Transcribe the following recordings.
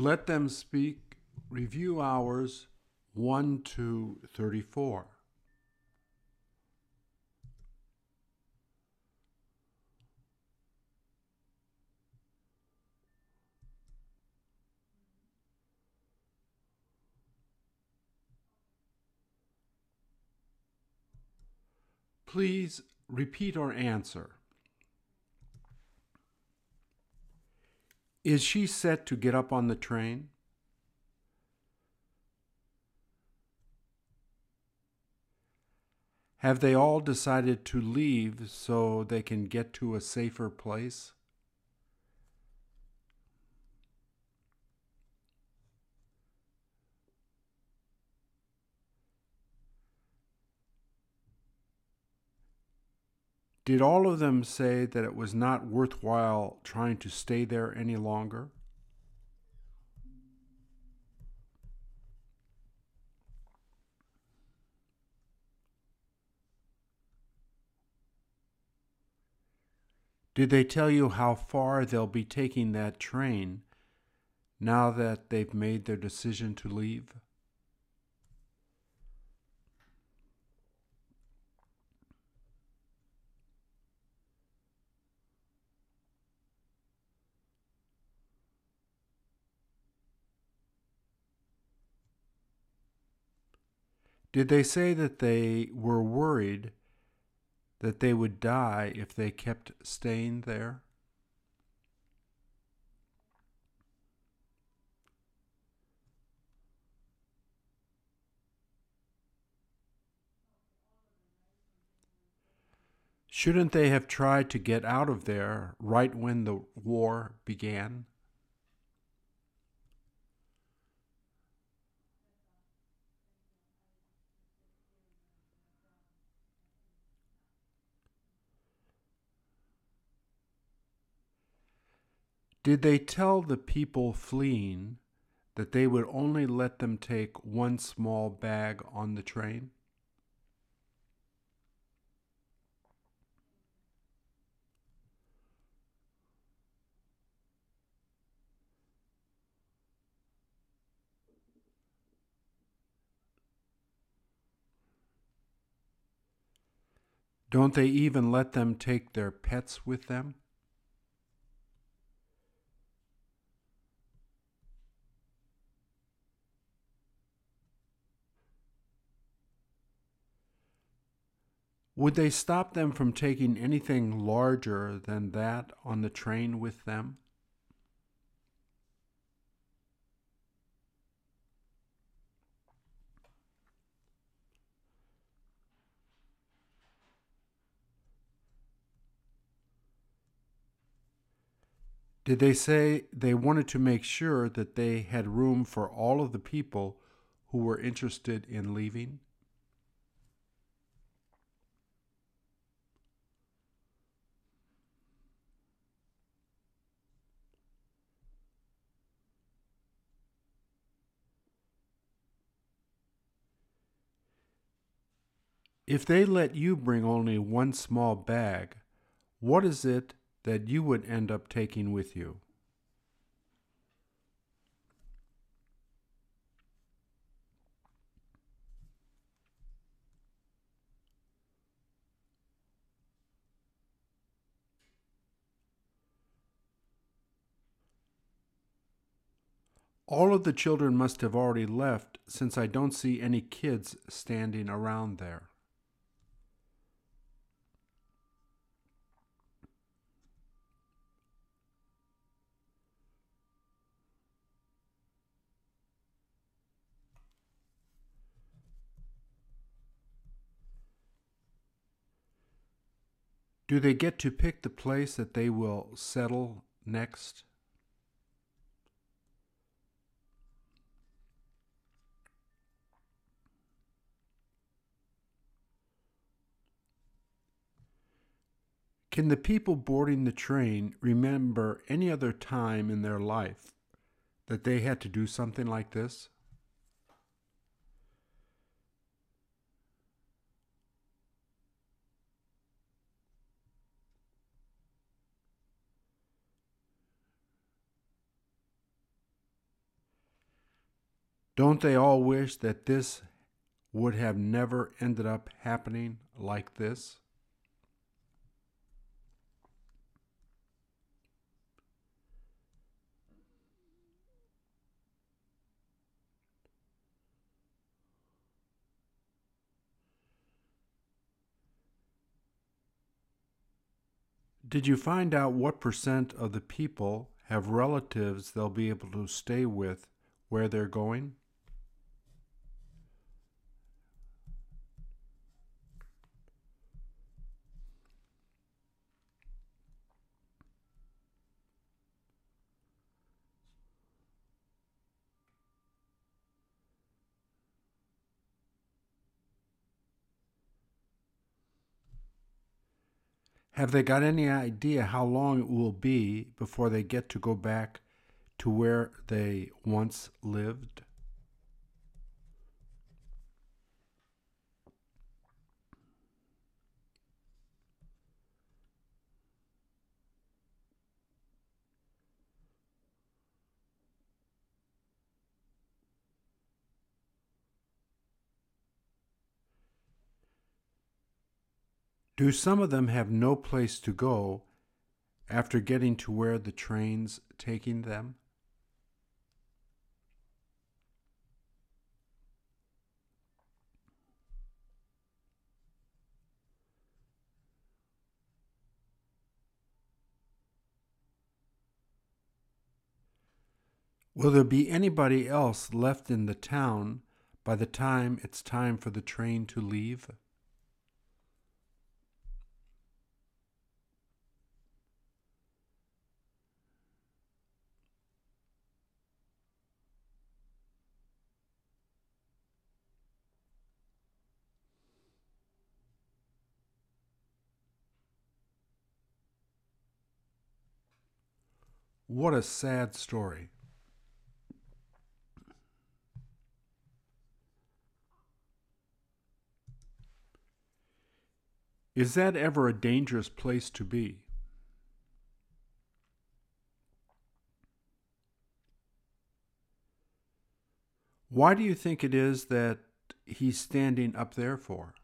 Let them speak. Review hours 1 to 34. Please repeat or answer. Is she set to get up on the train? Have they all decided to leave so they can get to a safer place? Did all of them say that it was not worthwhile trying to stay there any longer? Did they tell you how far they'll be taking that train now that they've made their decision to leave? Did they say that they were worried that they would die if they kept staying there? Shouldn't they have tried to get out of there right when the war began? Did they tell the people fleeing that they would only let them take one small bag on the train? Don't they even let them take their pets with them? Would they stop them from taking anything larger than that on the train with them? Did they say they wanted to make sure that they had room for all of the people who were interested in leaving? If they let you bring only one small bag, what is it that you would end up taking with you? All of the children must have already left since I don't see any kids standing around there. Do they get to pick the place that they will settle next? Can the people boarding the train remember any other time in their life that they had to do something like this? Don't they all wish that this would have never ended up happening like this? Did you find out what percent of the people have relatives they'll be able to stay with where they're going? Have they got any idea how long it will be before they get to go back to where they once lived? Do some of them have no place to go after getting to where the train's taking them? Will there be anybody else left in the town by the time it's time for the train to leave? What a sad story. Is that ever a dangerous place to be? Why do you think it is that he's standing up there for?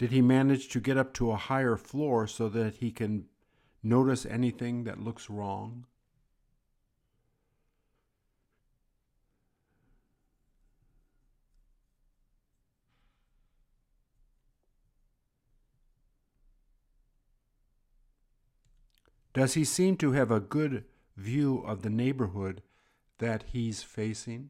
Did he manage to get up to a higher floor so that he can notice anything that looks wrong? Does he seem to have a good view of the neighborhood that he's facing?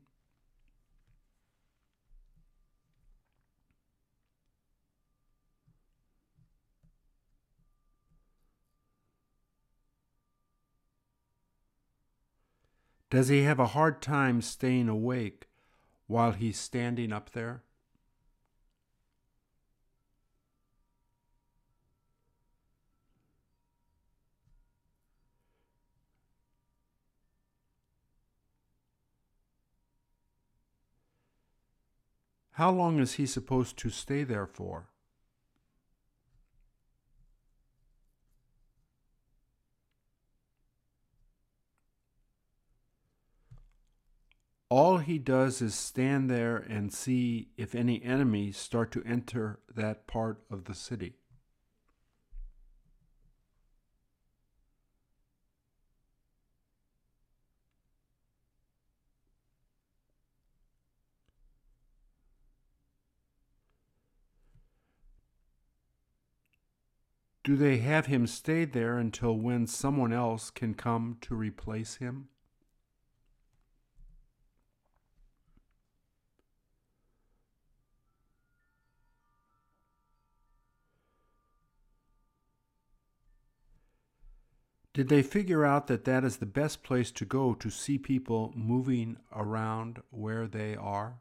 Does he have a hard time staying awake while he's standing up there? How long is he supposed to stay there for? All he does is stand there and see if any enemies start to enter that part of the city. Do they have him stay there until when someone else can come to replace him? Did they figure out that that is the best place to go to see people moving around where they are?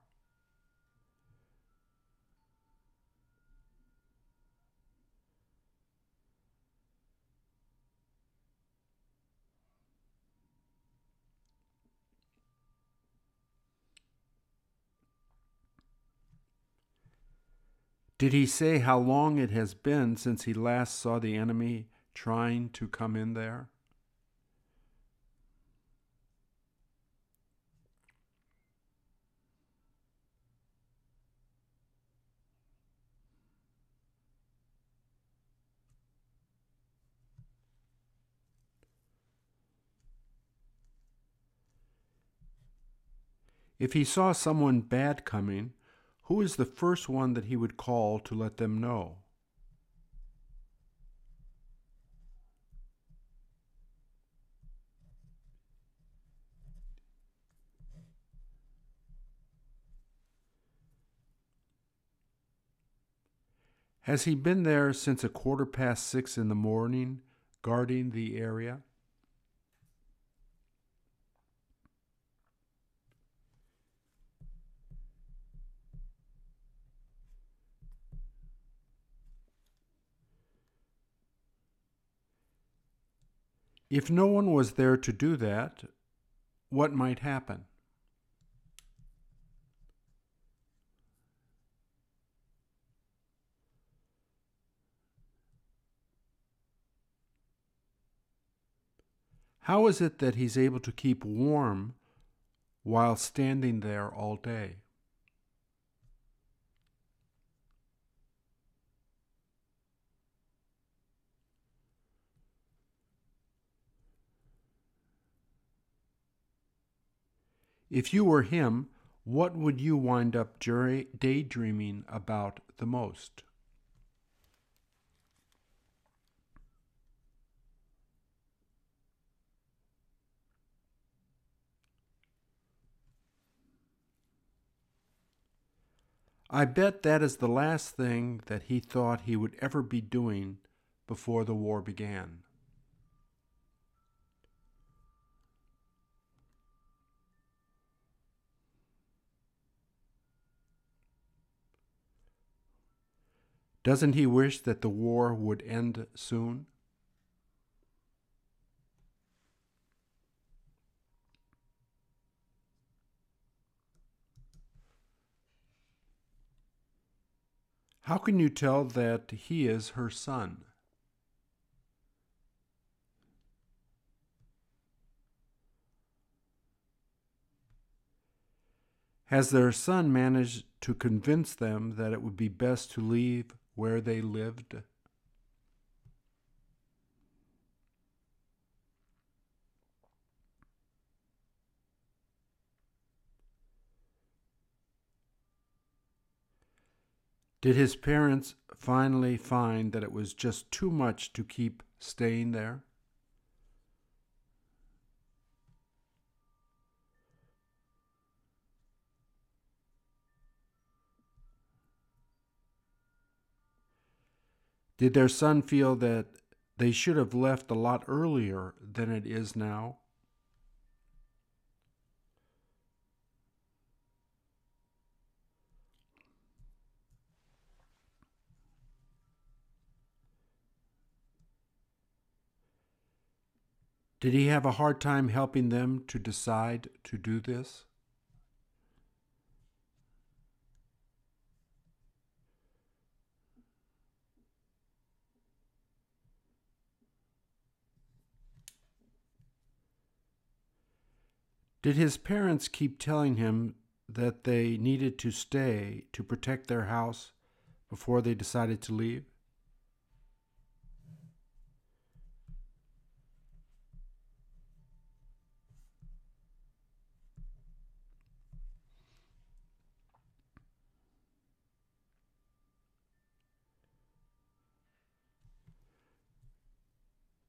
Did he say how long it has been since he last saw the enemy trying to come in there? If he saw someone bad coming, who is the first one that he would call to let them know? Has he been there since a quarter past six in the morning, guarding the area? If no one was there to do that, what might happen? How is it that he's able to keep warm while standing there all day? If you were him, what would you wind up daydreaming about the most? I bet that is the last thing that he thought he would ever be doing before the war began. Doesn't he wish that the war would end soon? How can you tell that he is her son? Has their son managed to convince them that it would be best to leave where they lived? Did his parents finally find that it was just too much to keep staying there? Did their son feel that they should have left a lot earlier than it is now? Did he have a hard time helping them to decide to do this? Did his parents keep telling him that they needed to stay to protect their house before they decided to leave?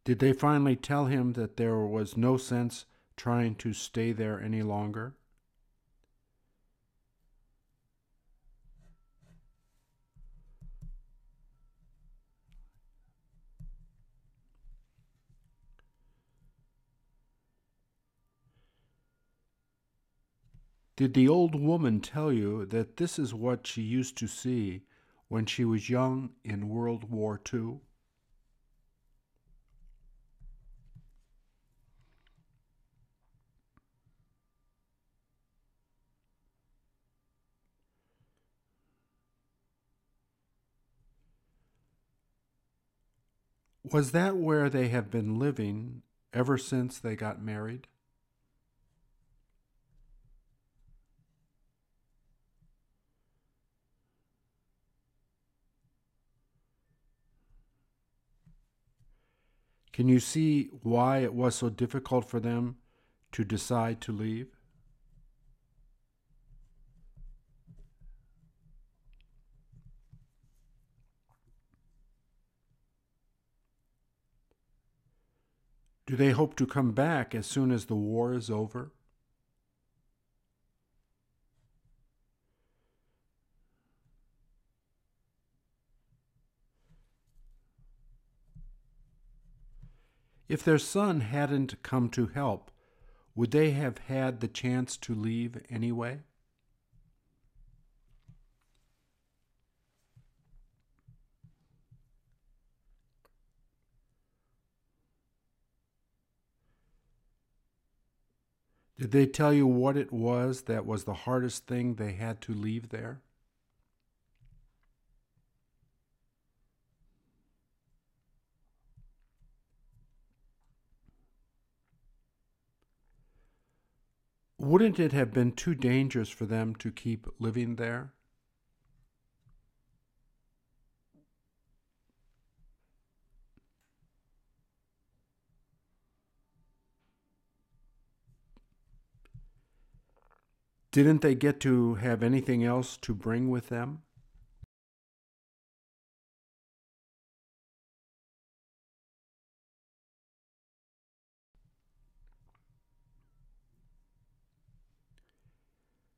Did they finally tell him that there was no sense trying to stay there any longer? Did the old woman tell you that this is what she used to see when she was young in World War II? Was that where they have been living ever since they got married? Can you see why it was so difficult for them to decide to leave? Do they hope to come back as soon as the war is over? If their son hadn't come to help, would they have had the chance to leave anyway? Did they tell you what it was that was the hardest thing they had to leave there? Wouldn't it have been too dangerous for them to keep living there? Didn't they get to have anything else to bring with them?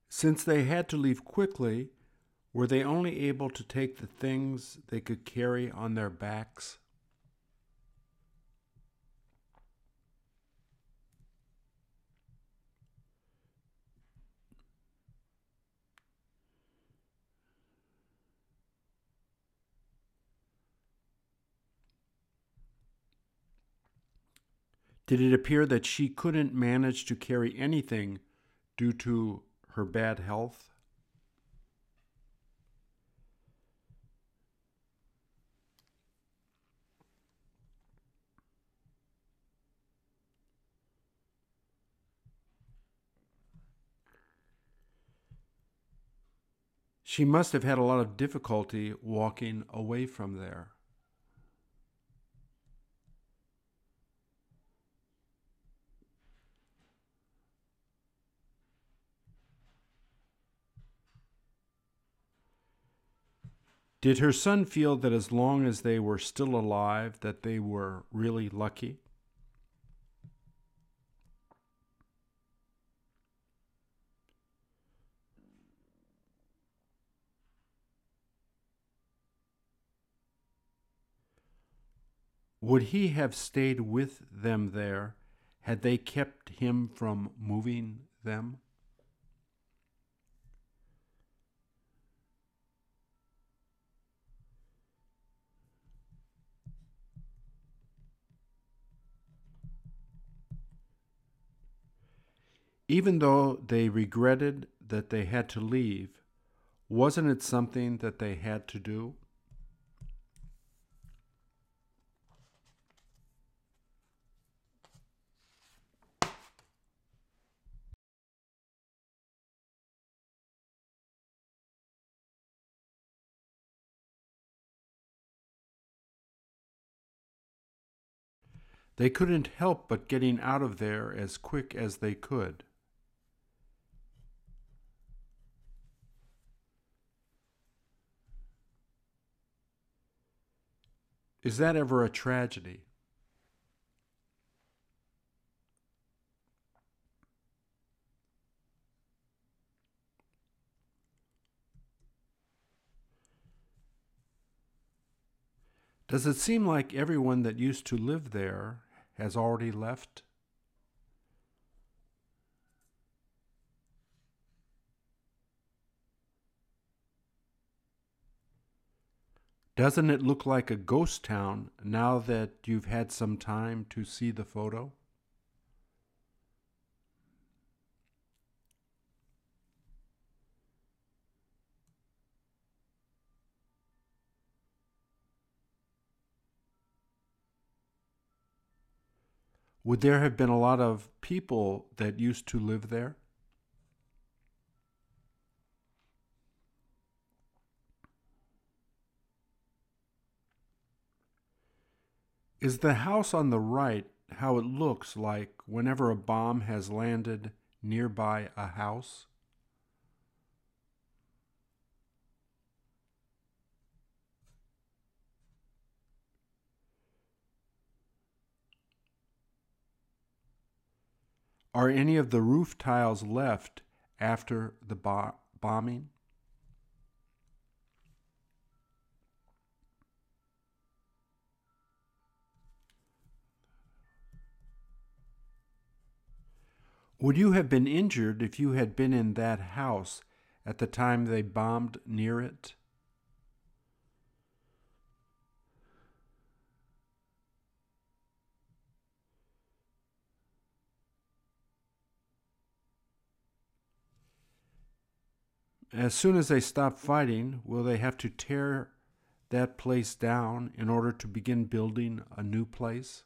Since they had to leave quickly, were they only able to take the things they could carry on their backs? Did it appear that she couldn't manage to carry anything due to her bad health? She must have had a lot of difficulty walking away from there. Did her son feel that as long as they were still alive that they were really lucky? Would he have stayed with them there had they kept him from moving them? Even though they regretted that they had to leave, wasn't it something that they had to do? They couldn't help but getting out of there as quick as they could. Is that ever a tragedy? Does it seem like everyone that used to live there has already left? Doesn't it look like a ghost town now that you've had some time to see the photo? would there have been a lot of people that used to live there? Is the house on the right how it looks like whenever a bomb has landed nearby a house? Are any of the roof tiles left after the bo- bombing? Would you have been injured if you had been in that house at the time they bombed near it? As soon as they stop fighting, will they have to tear that place down in order to begin building a new place?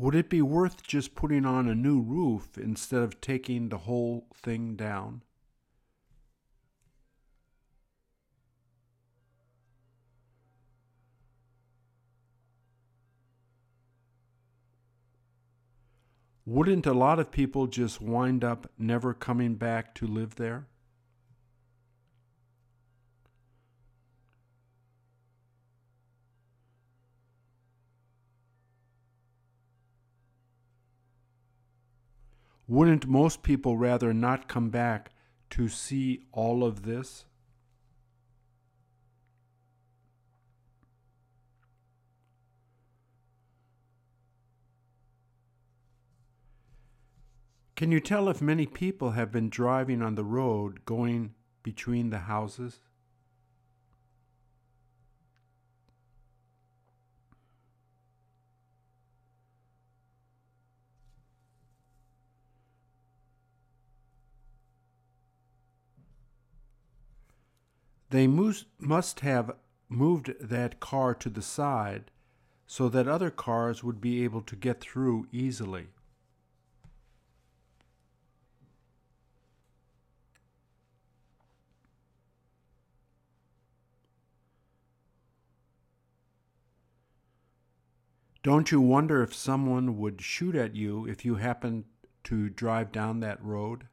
Would it be worth just putting on a new roof instead of taking the whole thing down? Wouldn't a lot of people just wind up never coming back to live there? Wouldn't most people rather not come back to see all of this? Can you tell if many people have been driving on the road going between the houses? They must have moved that car to the side so that other cars would be able to get through easily. Don't you wonder if someone would shoot at you if you happened to drive down that road?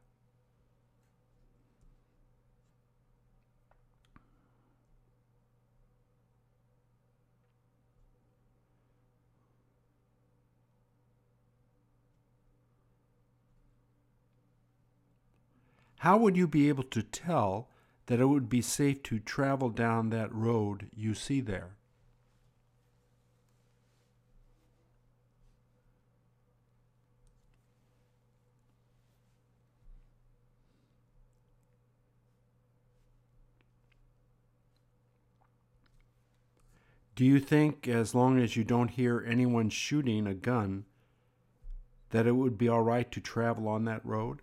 How would you be able to tell that it would be safe to travel down that road you see there? Do you think, as long as you don't hear anyone shooting a gun, that it would be all right to travel on that road?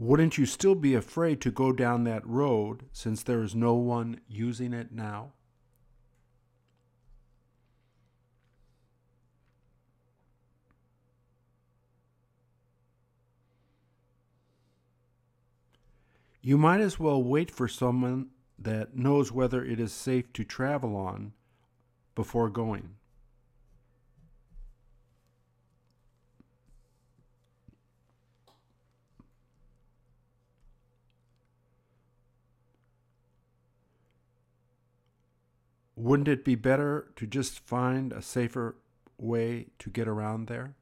Wouldn't you still be afraid to go down that road since there is no one using it now? You might as well wait for someone that knows whether it is safe to travel on before going. Wouldn't it be better to just find a safer way to get around there?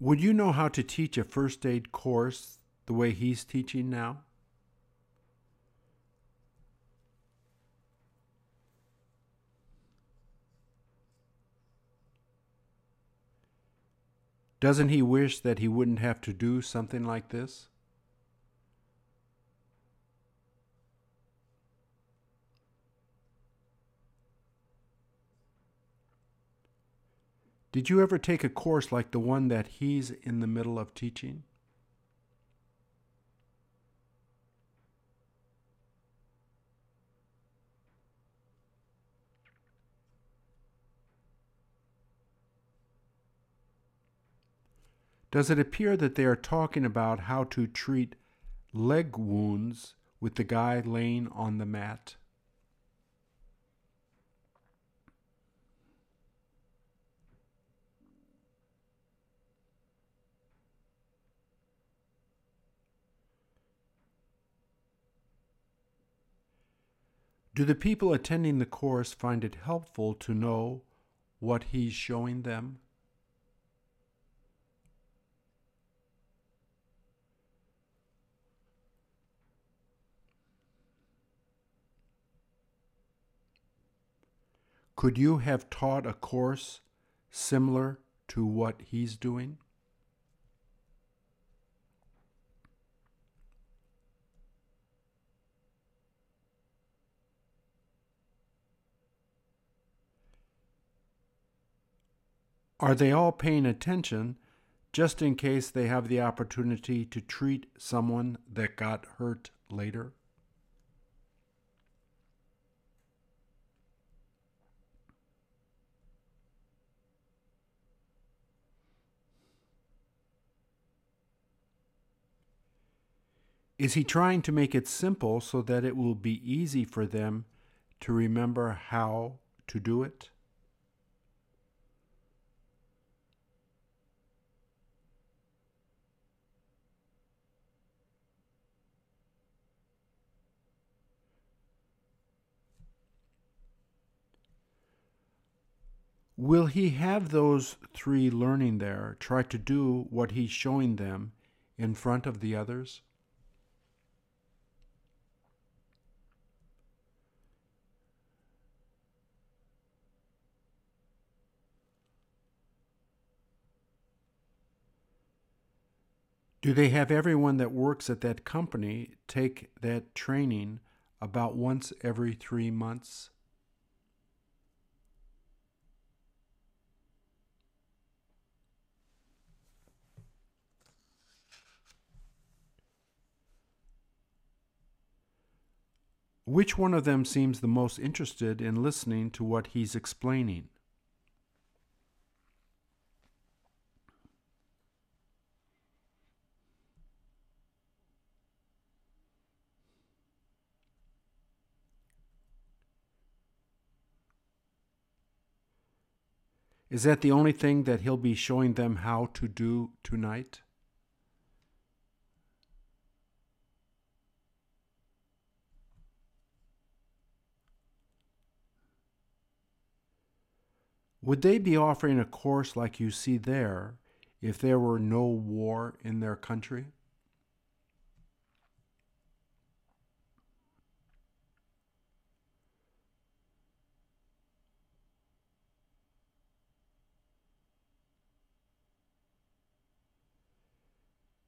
Would you know how to teach a first aid course the way he's teaching now? Doesn't he wish that he wouldn't have to do something like this? Did you ever take a course like the one that he's in the middle of teaching? Does it appear that they are talking about how to treat leg wounds with the guy laying on the mat? Do the people attending the course find it helpful to know what he's showing them? Could you have taught a course similar to what he's doing? Are they all paying attention just in case they have the opportunity to treat someone that got hurt later? Is he trying to make it simple so that it will be easy for them to remember how to do it? Will he have those three learning there try to do what he's showing them in front of the others? Do they have everyone that works at that company take that training about once every three months? Which one of them seems the most interested in listening to what he's explaining? Is that the only thing that he'll be showing them how to do tonight? Would they be offering a course like you see there if there were no war in their country?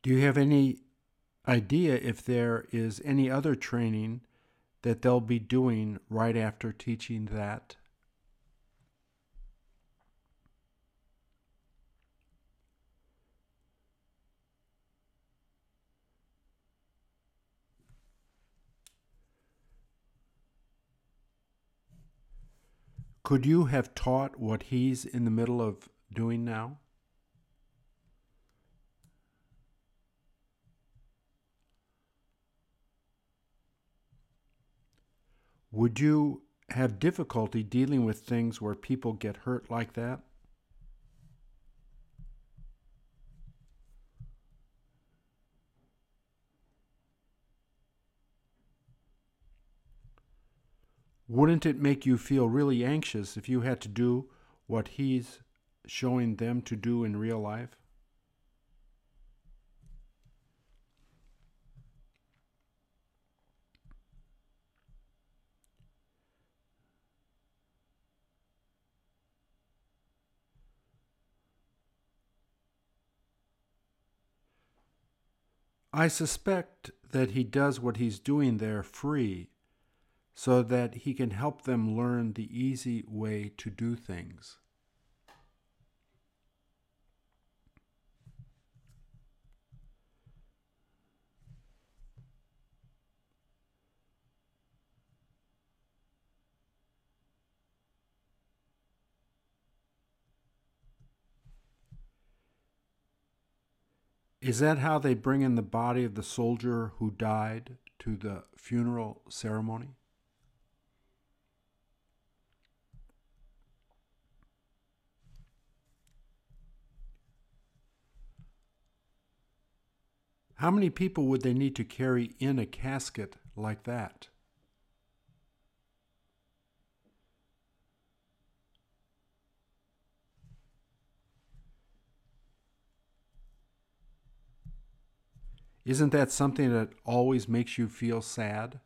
Do you have any idea if there is any other training that they'll be doing right after teaching that? Could you have taught what he's in the middle of doing now? Would you have difficulty dealing with things where people get hurt like that? Wouldn't it make you feel really anxious if you had to do what he's showing them to do in real life? I suspect that he does what he's doing there free so that he can help them learn the easy way to do things. Is that how they bring in the body of the soldier who died to the funeral ceremony? How many people would they need to carry in a casket like that? Isn't that something that always makes you feel sad?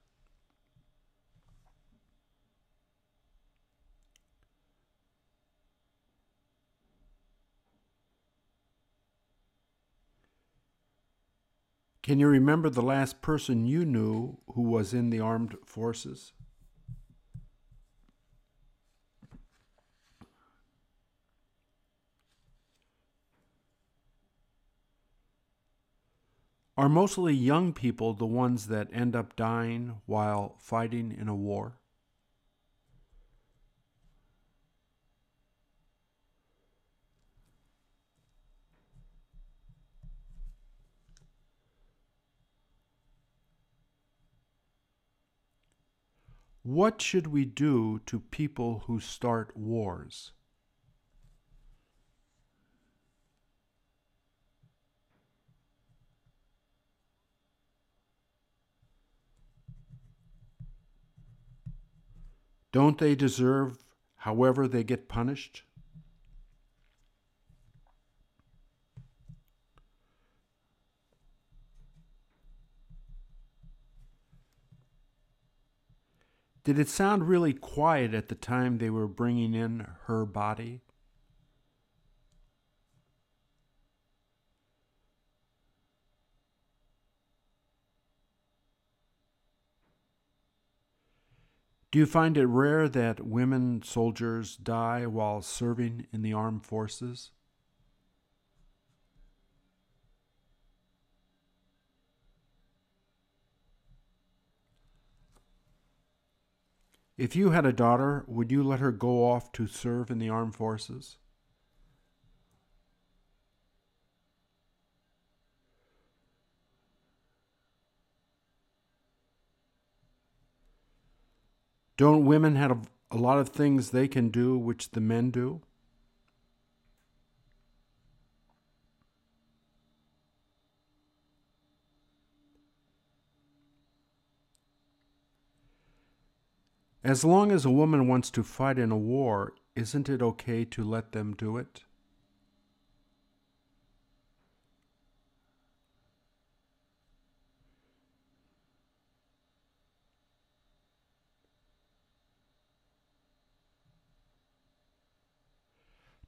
Can you remember the last person you knew who was in the armed forces? Are mostly young people the ones that end up dying while fighting in a war? What should we do to people who start wars? Don't they deserve however they get punished? Did it sound really quiet at the time they were bringing in her body? Do you find it rare that women soldiers die while serving in the armed forces? If you had a daughter, would you let her go off to serve in the armed forces? Don't women have a lot of things they can do which the men do? As long as a woman wants to fight in a war, isn't it okay to let them do it?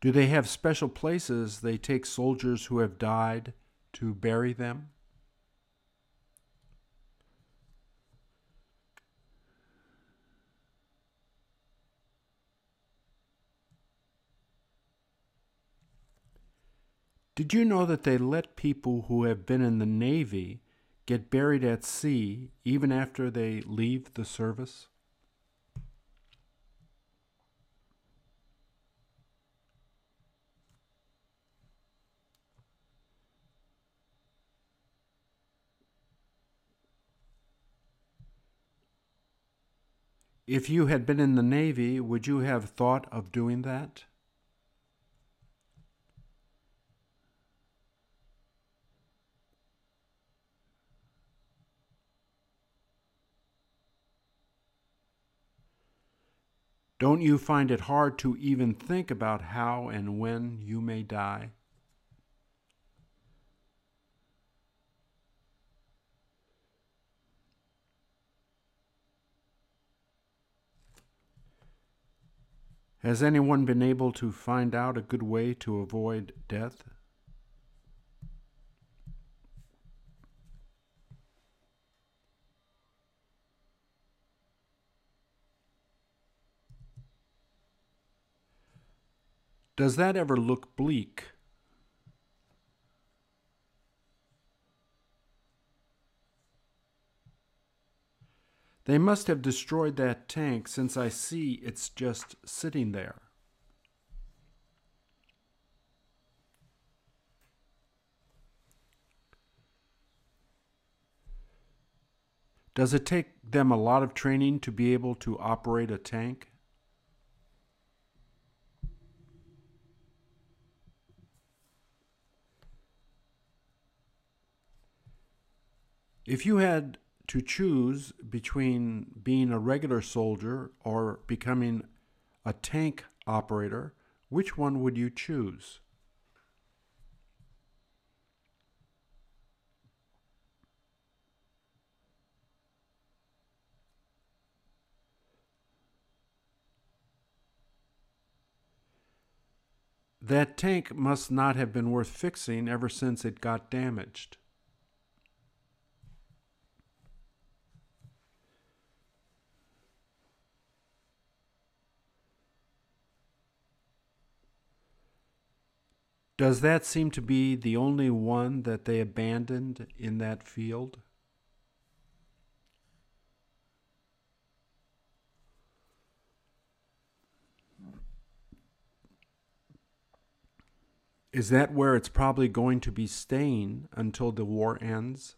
Do they have special places they take soldiers who have died to bury them? Did you know that they let people who have been in the Navy get buried at sea even after they leave the service? If you had been in the Navy, would you have thought of doing that? Don't you find it hard to even think about how and when you may die? Has anyone been able to find out a good way to avoid death? Does that ever look bleak They must have destroyed that tank since I see it's just sitting there. Does it take them a lot of training to be able to operate a tank? If you had to choose between being a regular soldier or becoming a tank operator, which one would you choose? That tank must not have been worth fixing ever since it got damaged. Does that seem to be the only one that they abandoned in that field? Is that where it's probably going to be staying until the war ends?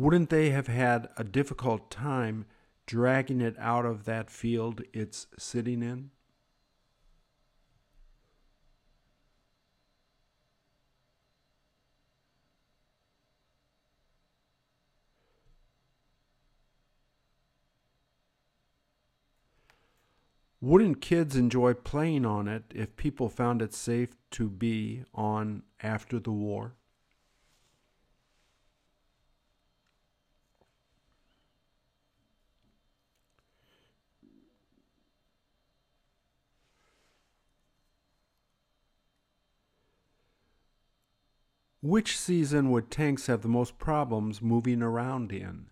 Wouldn't they have had a difficult time dragging it out of that field it's sitting in? Wouldn't kids enjoy playing on it if people found it safe to be on after the war? Which season would tanks have the most problems moving around in?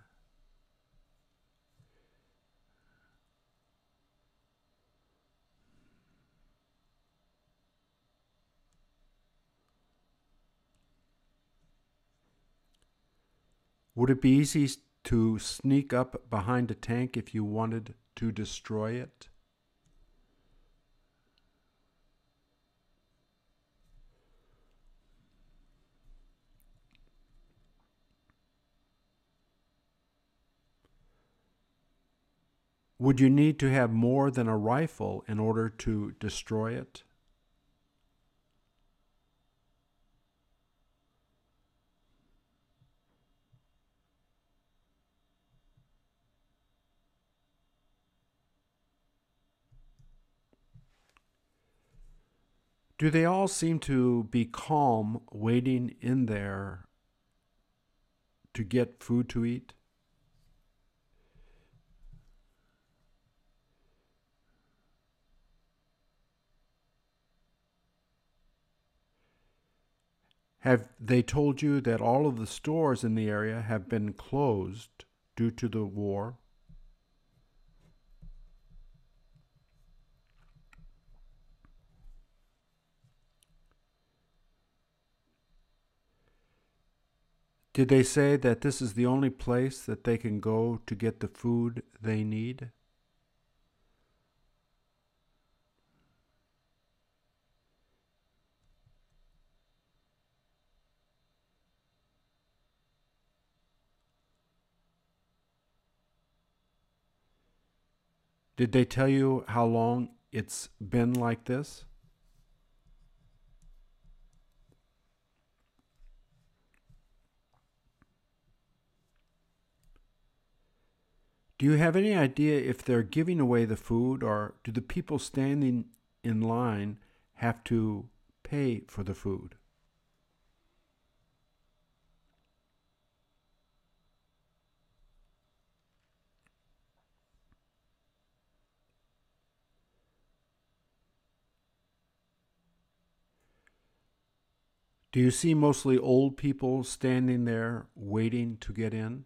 Would it be easy to sneak up behind a tank if you wanted to destroy it? Would you need to have more than a rifle in order to destroy it? Do they all seem to be calm, waiting in there to get food to eat? Have they told you that all of the stores in the area have been closed due to the war? Did they say that this is the only place that they can go to get the food they need? Did they tell you how long it's been like this? Do you have any idea if they're giving away the food or do the people standing in line have to pay for the food? Do you see mostly old people standing there waiting to get in?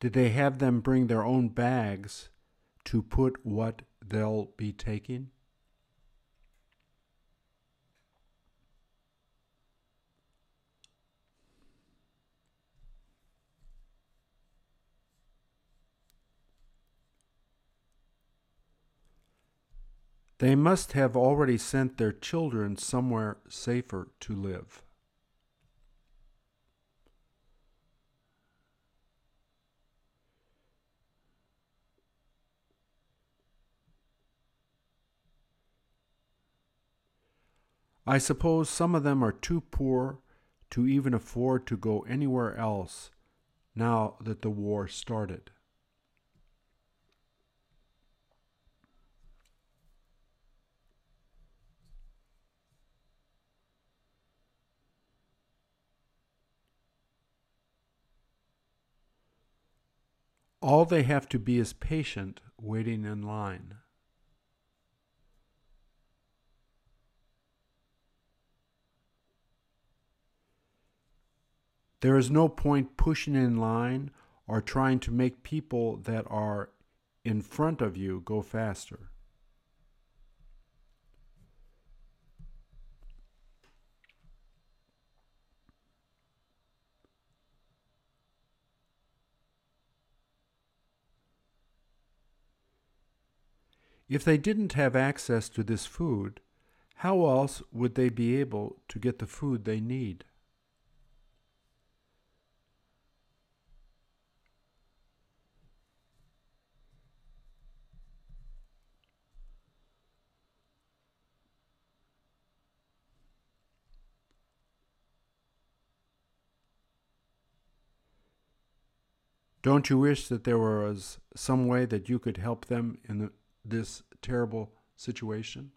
Did they have them bring their own bags to put what they'll be taking? They must have already sent their children somewhere safer to live. I suppose some of them are too poor to even afford to go anywhere else now that the war started. All they have to be is patient, waiting in line. There is no point pushing in line or trying to make people that are in front of you go faster. If they didn't have access to this food, how else would they be able to get the food they need? Don't you wish that there was some way that you could help them in the, this terrible situation?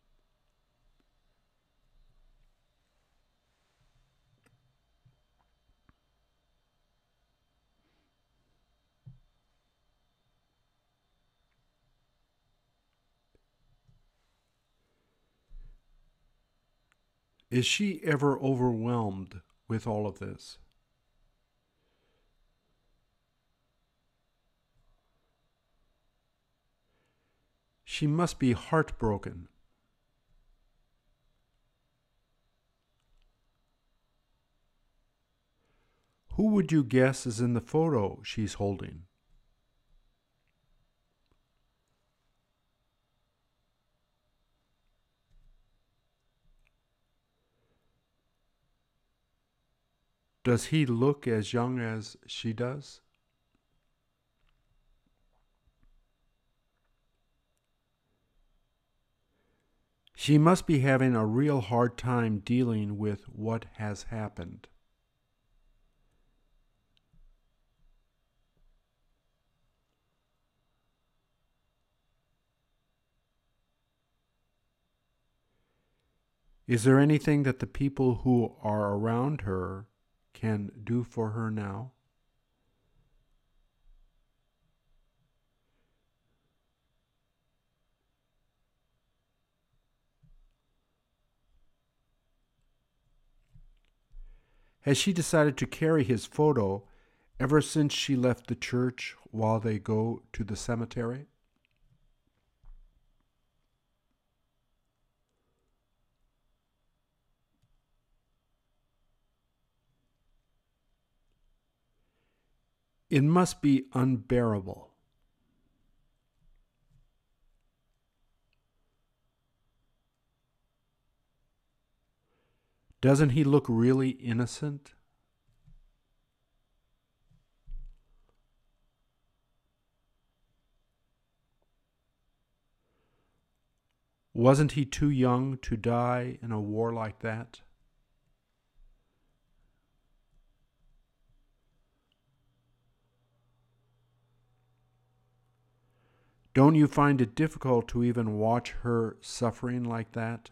Is she ever overwhelmed with all of this? She must be heartbroken. Who would you guess is in the photo she's holding? Does he look as young as she does? She must be having a real hard time dealing with what has happened. Is there anything that the people who are around her can do for her now? Has she decided to carry his photo ever since she left the church while they go to the cemetery? It must be unbearable. Doesn't he look really innocent? Wasn't he too young to die in a war like that? Don't you find it difficult to even watch her suffering like that?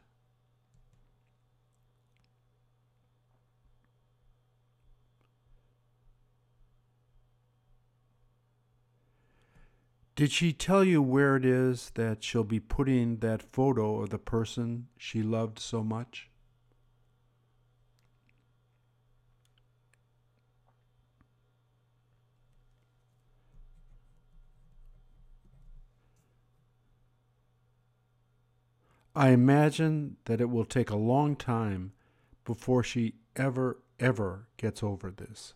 Did she tell you where it is that she'll be putting that photo of the person she loved so much? I imagine that it will take a long time before she ever, ever gets over this.